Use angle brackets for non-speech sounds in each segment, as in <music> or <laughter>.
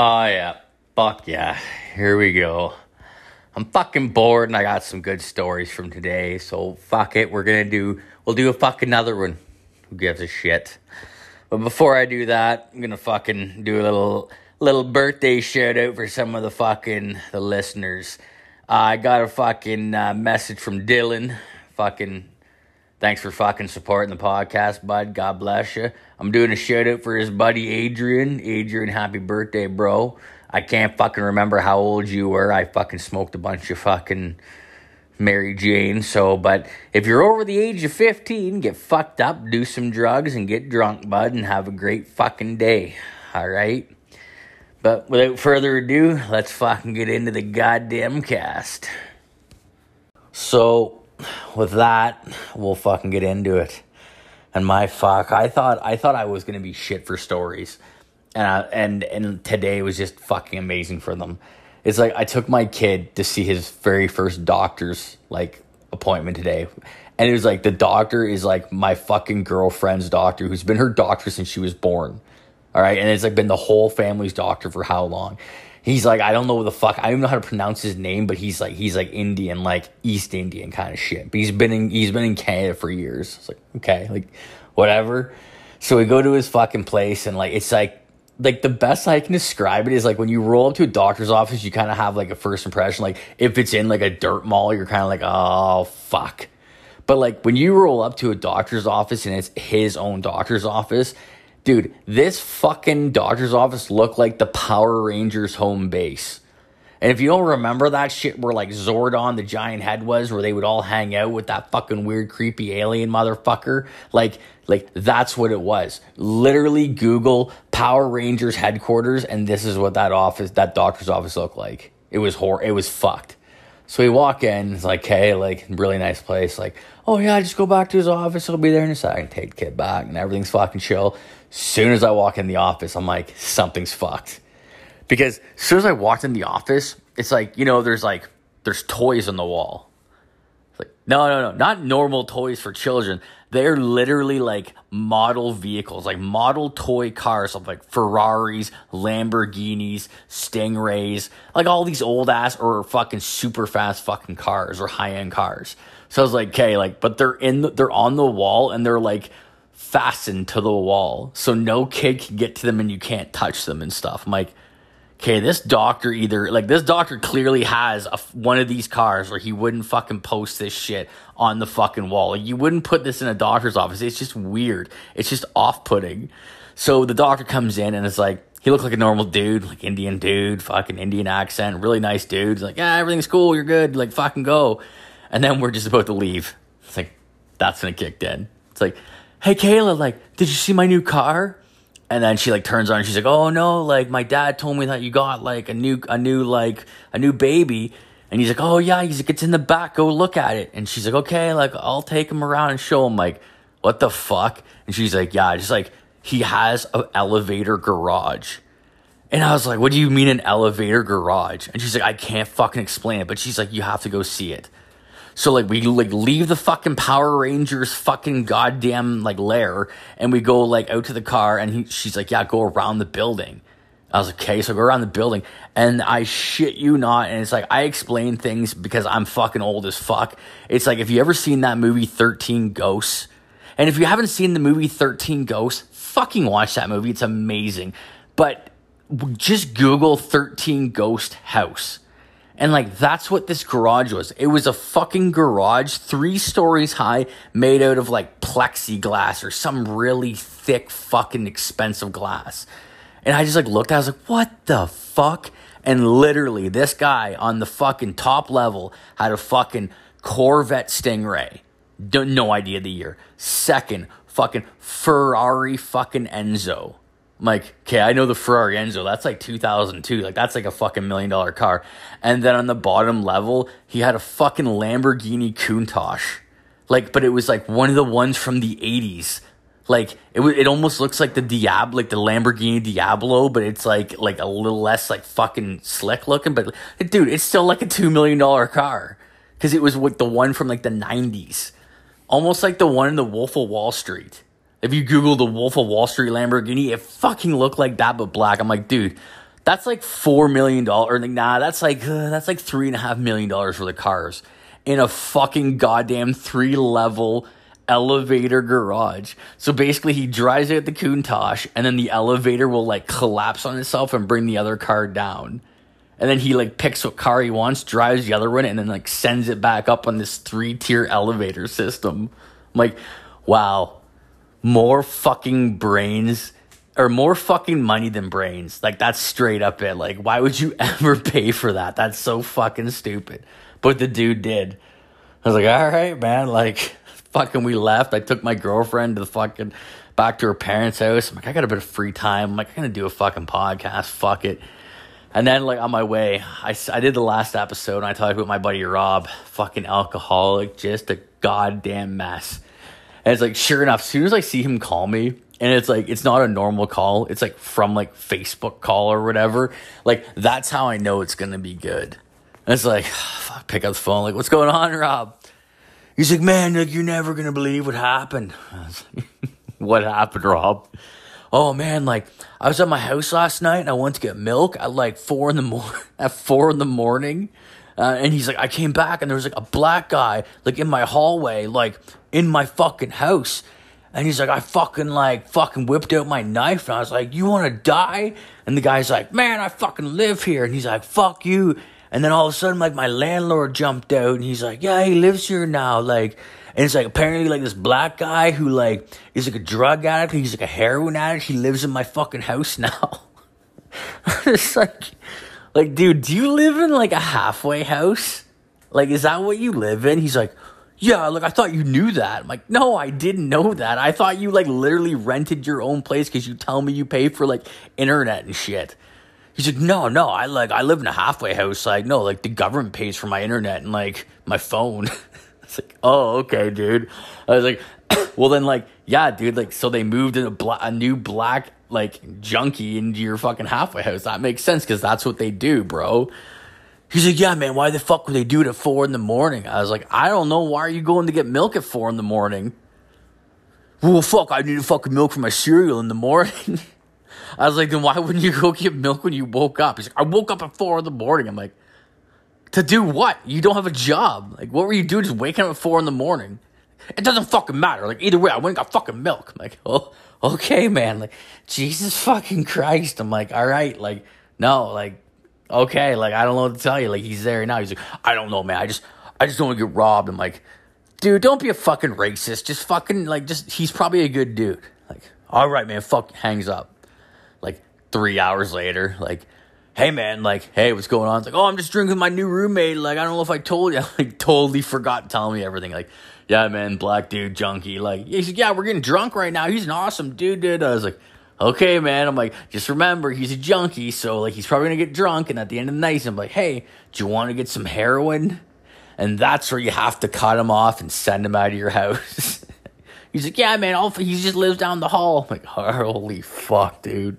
Oh yeah. Fuck yeah. Here we go. I'm fucking bored and I got some good stories from today, so fuck it. We're gonna do we'll do a fuck another one. Who gives a shit? But before I do that, I'm gonna fucking do a little little birthday shout out for some of the fucking the listeners. Uh, I got a fucking uh, message from Dylan. Fucking thanks for fucking supporting the podcast, bud. God bless you. I'm doing a shout out for his buddy Adrian. Adrian, happy birthday, bro. I can't fucking remember how old you were. I fucking smoked a bunch of fucking Mary Jane. So, but if you're over the age of 15, get fucked up, do some drugs, and get drunk, bud, and have a great fucking day. All right? But without further ado, let's fucking get into the goddamn cast. So, with that, we'll fucking get into it. And my fuck, I thought I thought I was gonna be shit for stories, and I, and and today was just fucking amazing for them. It's like I took my kid to see his very first doctor's like appointment today, and it was like the doctor is like my fucking girlfriend's doctor, who's been her doctor since she was born. All right, and it's like been the whole family's doctor for how long? He's like, I don't know what the fuck. I don't even know how to pronounce his name, but he's like, he's like Indian, like East Indian kind of shit. But he's been in, he's been in Canada for years. It's like, okay, like, whatever. So we go to his fucking place, and like, it's like, like the best I can describe it is like when you roll up to a doctor's office, you kind of have like a first impression. Like if it's in like a dirt mall, you're kind of like, oh fuck. But like when you roll up to a doctor's office and it's his own doctor's office, Dude, this fucking doctor's office looked like the Power Rangers home base. And if you don't remember that shit where like Zordon the giant head was, where they would all hang out with that fucking weird, creepy alien motherfucker, like like that's what it was. Literally Google Power Rangers headquarters, and this is what that office, that doctor's office looked like. It was hor it was fucked. So we walk in, it's like, hey, like really nice place. Like, oh yeah, just go back to his office. He'll be there in a second. Take the kid back, and everything's fucking chill. Soon as I walk in the office, I'm like, something's fucked. Because as soon as I walked in the office, it's like, you know, there's like, there's toys on the wall. Like, no, no, no, not normal toys for children. They're literally like model vehicles, like model toy cars of like Ferraris, Lamborghinis, Stingrays, like all these old ass or fucking super fast fucking cars or high end cars. So I was like, okay, like, but they're in, the, they're on the wall and they're like, fastened to the wall so no kid can get to them and you can't touch them and stuff. I'm like, okay, this doctor either like this doctor clearly has a, one of these cars or he wouldn't fucking post this shit on the fucking wall. Like you wouldn't put this in a doctor's office. It's just weird. It's just off-putting. So the doctor comes in and it's like he looked like a normal dude, like Indian dude, fucking Indian accent, really nice dude. He's like, yeah, everything's cool, you're good, like fucking go. And then we're just about to leave. It's like that's when it kicked in. It's like hey Kayla, like, did you see my new car? And then she like turns on and she's like, oh no, like my dad told me that you got like a new, a new, like a new baby. And he's like, oh yeah, he's like, it's in the back, go look at it. And she's like, okay, like I'll take him around and show him like, what the fuck? And she's like, yeah, just like, he has an elevator garage. And I was like, what do you mean an elevator garage? And she's like, I can't fucking explain it, but she's like, you have to go see it. So like we like leave the fucking Power Rangers fucking goddamn like lair and we go like out to the car and he, she's like, yeah, go around the building. I was like, okay, so go around the building and I shit you not. And it's like, I explain things because I'm fucking old as fuck. It's like, if you ever seen that movie 13 Ghosts, and if you haven't seen the movie 13 Ghosts, fucking watch that movie. It's amazing. But just Google 13 Ghost House and like that's what this garage was. It was a fucking garage, three stories high, made out of like plexiglass or some really thick fucking expensive glass. And I just like looked, I was like, what the fuck? And literally, this guy on the fucking top level had a fucking Corvette Stingray. No idea the year. Second, fucking Ferrari fucking Enzo. I'm like, okay, I know the Ferrari Enzo. That's like 2002. Like, that's like a fucking million dollar car. And then on the bottom level, he had a fucking Lamborghini Countach. Like, but it was like one of the ones from the 80s. Like, it, it almost looks like the Diablo, like the Lamborghini Diablo, but it's like, like a little less like fucking slick looking. But dude, it's still like a $2 million car. Cause it was with the one from like the 90s. Almost like the one in the Wolf of Wall Street. If you Google the Wolf of Wall Street Lamborghini, it fucking looked like that, but black. I'm like, dude, That's like four million dollars. Like, nah, that's like uh, that's like three and a half million dollars for the cars in a fucking goddamn three level elevator garage. So basically, he drives at the Countach, and then the elevator will like collapse on itself and bring the other car down. And then he like picks what car he wants, drives the other one, and then like sends it back up on this three tier elevator system. I'm like, wow, more fucking brains or more fucking money than brains. Like that's straight up it. Like why would you <laughs> ever pay for that? That's so fucking stupid. But the dude did. I was like, all right, man. Like <laughs> fucking we left. I took my girlfriend to the fucking back to her parents' house. I'm like, I got a bit of free time. I'm like, I'm gonna do a fucking podcast. Fuck it. And then, like, on my way, I, I did the last episode and I talked about my buddy Rob, fucking alcoholic, just a goddamn mess. And it's like, sure enough, as soon as I see him call me, and it's like it's not a normal call it's like from like facebook call or whatever like that's how i know it's gonna be good. And it's like <sighs> fuck, pick up the phone like what's going on rob? He's like man like you're never gonna believe what happened. <laughs> Like, <laughs> what happened rob? Oh man like i was at my house last night and i went to get milk at like four in the morning <laughs> at four in the morning uh, and he's like i came back and there was like a black guy like in my hallway like in my fucking house and he's like, I fucking like fucking whipped out my knife. And I was like, You wanna die? And the guy's like, Man, I fucking live here. And he's like, Fuck you. And then all of a sudden, like my landlord jumped out and he's like, Yeah, he lives here now. Like, and it's like apparently like this black guy who like is like a drug addict. He's like a heroin addict. He lives in my fucking house <laughs> now. <laughs> it's like, like, dude, do you live in like a halfway house? Like, is that what you live in? He's like, yeah, like I thought you knew that. I'm like, no, I didn't know that. I thought you like literally rented your own place because you tell me you pay for like internet and shit. He's like, no, no, I like I live in a halfway house. Like, no, like the government pays for my internet and like my phone. <laughs> it's like, oh, okay, dude. I was like, <clears throat> well then, like, yeah, dude. Like, so they moved in a, bla- a new black like junkie into your fucking halfway house. That makes sense because that's what they do, bro. He's like, yeah, man, why the fuck would they do it at four in the morning? I was like, I don't know. Why are you going to get milk at four in the morning? Well, fuck, I need fucking milk for my cereal in the morning. <laughs> I was like, then why wouldn't you go get milk when you woke up? He's like, I woke up at four in the morning. I'm like, to do what? You don't have a job. Like, what were you doing just waking up at four in the morning? It doesn't fucking matter. Like, either way, I went and got fucking milk. I'm like, oh, okay, man. Like, Jesus fucking Christ. I'm like, all right. Like, no, like, okay, like I don't know what to tell you. Like he's there now. He's like, I don't know, man. I just I just don't want to get robbed. I'm like, dude, don't be a fucking racist. Just fucking like just he's probably a good dude. Like, all right, man, fuck hangs up. Like three hours later, like, hey man, like, hey, what's going on? It's like, oh, I'm just drinking with my new roommate. Like, I don't know if I told you. <laughs> I like totally forgot telling me everything. Like, yeah, man, black dude, junkie. Like, he's like, yeah, we're getting drunk right now. He's an awesome dude, dude. I was like, okay, man. I'm like, just remember, he's a junkie, so like he's probably gonna get drunk. And at the end of the night, I'm like, hey, do you want to get some heroin? And that's where you have to cut him off and send him out of your <laughs> house. he's like, yeah, man. I'll, he just lives down the hall. I'm like, <laughs> holy fuck, dude.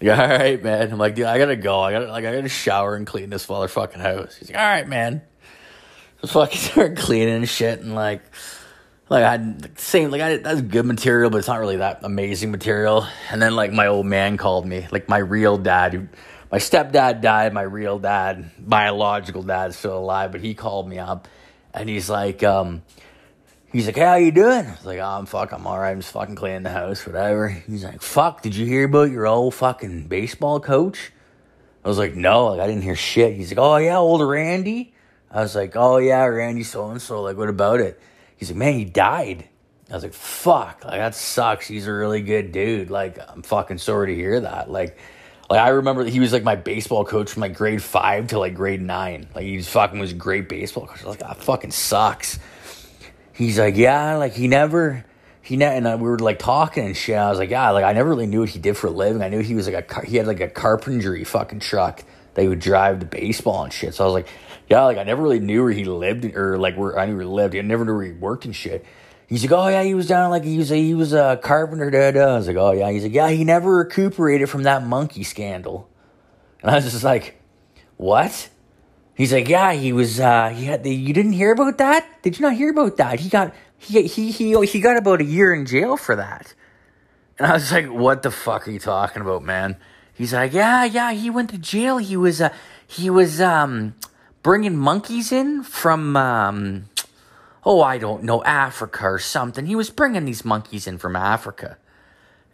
Like, all right, man. I'm like, dude, I gotta go. I gotta like, I gotta shower and clean this motherfucking house. He's like, all right, man. Fucking <laughs> start cleaning shit and like like I had same like I that's good material, but it's not really that amazing material. And then like my old man called me, like my real dad. My stepdad died. My real dad, biological dad, still alive, but he called me up, and he's like, um, he's like, hey, how you doing? I was like, oh, I'm fuck, I'm all right. I'm just fucking cleaning the house, whatever. He's like, fuck, did you hear about your old fucking baseball coach? I was like, no, like I didn't hear shit. He's like, oh yeah, old Randy. I was like, oh yeah, Randy so and so. Like, what about it? He's like, man, he died. I was like, fuck, like that sucks. He's a really good dude. Like, I'm fucking sorry to hear that. Like, like I remember that he was like my baseball coach from like grade five to like grade nine. Like he was fucking was great baseball coach. Like, that fucking sucks. He's like, yeah, like he never, he ne- and I, we were like talking and shit. I was like, yeah, like I never really knew what he did for a living. I knew he was like a car- he had like a carpentry fucking truck that he would drive to baseball and shit. So I was like, yeah, like I never really knew where he lived or like where I knew where he lived. I never knew where he worked and shit. He's like, oh yeah, he was down like he was a, he was a carpenter. Da, da. I was like, oh yeah. He's like, yeah, he never recuperated from that monkey scandal. And I was just like, what? He's like, yeah, he was. uh He had the. You didn't hear about that? Did you not hear about that? He got he he he he got about a year in jail for that. And I was like, what the fuck are you talking about, man? He's like, yeah, yeah, he went to jail. He was, uh, he was, um, bringing monkeys in from, um, oh, I don't know, Africa or something. He was bringing these monkeys in from Africa.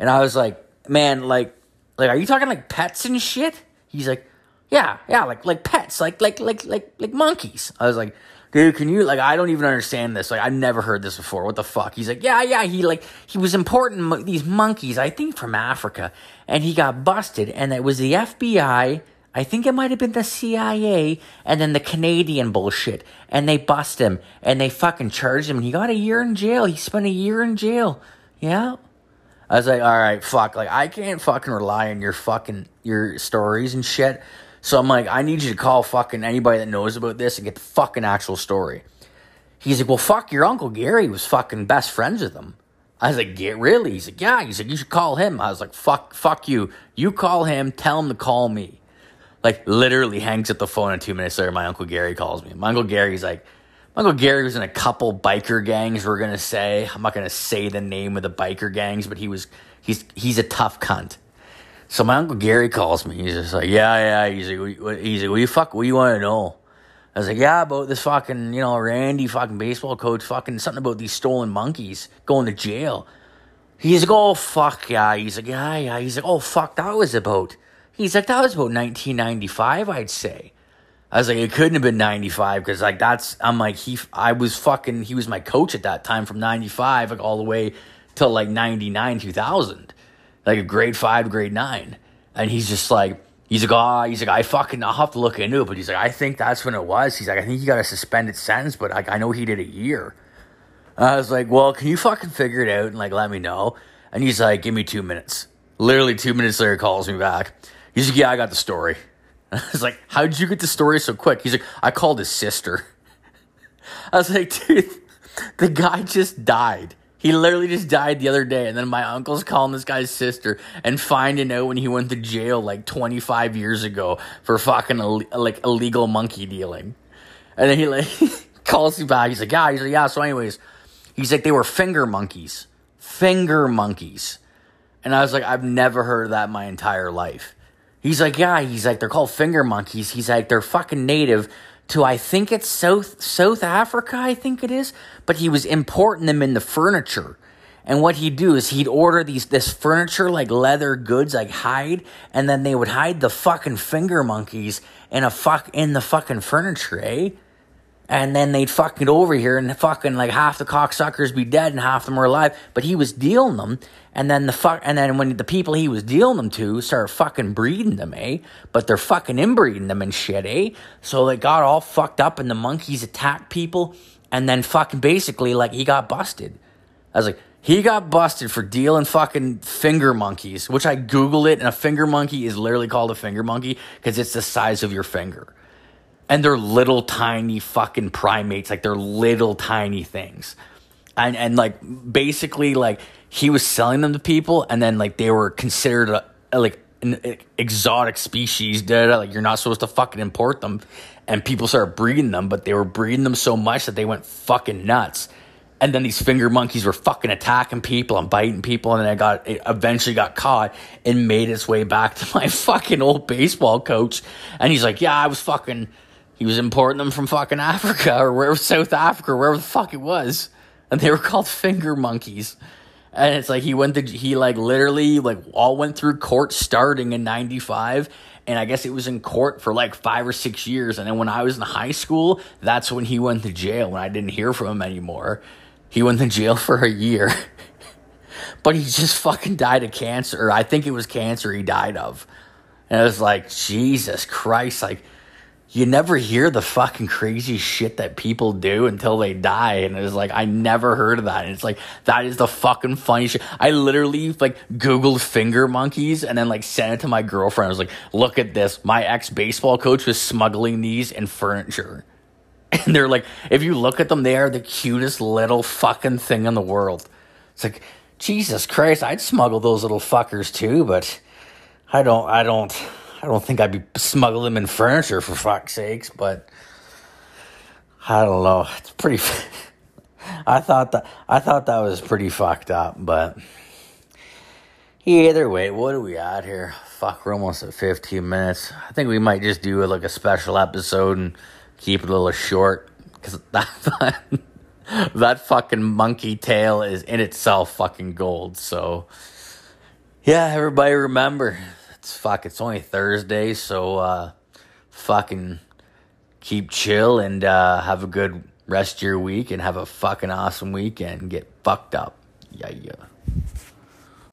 And I was like, man, like, like, are you talking like pets and shit? He's like, yeah, yeah, like, like pets, like, like, like, like, like monkeys. I was like, dude, can you, like, I don't even understand this. Like, I've never heard this before. What the fuck? He's like, yeah, yeah, he, like, he was importing these monkeys, I think from Africa, and he got busted, and it was the FBI. I think it might have been the CIA and then the Canadian bullshit. And they bust him and they fucking charged him. And he got a year in jail. He spent a year in jail. Yeah. I was like, all right, fuck. Like, I can't fucking rely on your fucking, your stories and shit. So I'm like, I need you to call fucking anybody that knows about this and get the fucking actual story. He's like, well, fuck, your Uncle Gary was fucking best friends with him. I was like, get really? He's like, yeah. He's like, you should call him. I was like, fuck, fuck you. You call him, tell him to call me like literally hangs up the phone and two minutes later my uncle gary calls me my uncle gary's like my uncle gary was in a couple biker gangs we're gonna say i'm not gonna say the name of the biker gangs but he was he's he's a tough cunt so my uncle gary calls me he's just like yeah yeah he's like what, he's like what you fuck what do you want to know I was like, yeah, about this fucking, you know, Randy fucking baseball coach, fucking something about these stolen monkeys going to jail. He's like, oh, fuck, yeah. He's like, yeah, yeah. He's like, oh, fuck, that was about He's like, that was about 1995, I'd say. I was like, it couldn't have been 95 because, like, that's, I'm like, he, I was fucking, he was my coach at that time from 95, like, all the way till like 99, 2000, like a grade five, grade nine. And he's just like, he's like, oh, he's like, I fucking, I'll have to look into it. But he's like, I think that's when it was. He's like, I think he got a suspended sentence, but like, I know he did a year. I was like, well, can you fucking figure it out and like let me know? And he's like, give me two minutes. Literally two minutes later, calls me back. He's like, yeah, I got the story. <laughs> I was like, how did you get the story so quick? He's like, I called his sister. <laughs> I was like, dude, the guy just died. He literally just died the other day, and then my uncle's calling this guy's sister and finding out when he went to jail like 25 years ago for fucking like illegal monkey dealing. And then he like <laughs> calls me back. He's like, yeah. He's like, yeah. So, anyways, he's like, they were finger monkeys, finger monkeys, and I was like, I've never heard of that my entire life. He's like, yeah, he's like, they're called finger monkeys. He's like, they're fucking native to, I think it's South, South Africa, I think it is. But he was importing them in the furniture. And what he'd do is he'd order these, this furniture, like leather goods, like hide, and then they would hide the fucking finger monkeys in a fuck, in the fucking furniture, eh? And then they'd fucking over here and fucking like half the cocksuckers be dead and half them were alive. But he was dealing them. And then the fuck, and then when the people he was dealing them to started fucking breeding them, eh? But they're fucking inbreeding them and shit, eh? So they got all fucked up and the monkeys attacked people. And then fucking basically like he got busted. I was like, he got busted for dealing fucking finger monkeys, which I Googled it, and a finger monkey is literally called a finger monkey because it's the size of your finger and they're little tiny fucking primates like they're little tiny things. And and like basically like he was selling them to people and then like they were considered a, a, like an exotic species da, like you're not supposed to fucking import them. And people started breeding them but they were breeding them so much that they went fucking nuts. And then these finger monkeys were fucking attacking people and biting people and then it got it eventually got caught and made its way back to my <laughs> fucking old baseball coach. And he's like yeah i was fucking he was importing them from fucking Africa or wherever South Africa, wherever the fuck it was, and they were called finger monkeys. And it's like he went to he like literally like all went through court starting in '95, and I guess it was in court for like five or six years. And then when I was in high school, that's when he went to jail. When I didn't hear from him anymore, he went to jail for a year. <laughs> but he just fucking died of cancer. I think it was cancer he died of. And it was like Jesus Christ, like you never hear the fucking crazy shit that people do until they die. And it's like, I never heard of that. And it's like, that is the fucking funny shit. I literally like Googled finger monkeys and then like sent it to my girlfriend. I was like, look at this. My ex baseball coach was smuggling these in furniture. <laughs> And they're like, if you look at them, they are the cutest little fucking thing in the world. It's like, Jesus Christ, I'd smuggle those little fuckers too, but I don't, I don't. I don't think I'd be smuggling them in furniture for fuck's sakes, but I don't know. It's pretty. <laughs> I thought that I thought that was pretty fucked up, but either way, what are we at here? fuck, we're almost at 15 minutes. I think we might just do like a special episode and keep it a little short because <laughs> that that fucking monkey tale is in itself fucking gold. So yeah, everybody remember it's fuck. It's only Thursday, so uh, fucking keep chill and uh, have a good rest of your week and have a fucking awesome weekend. Get fucked up. Yeah, yeah.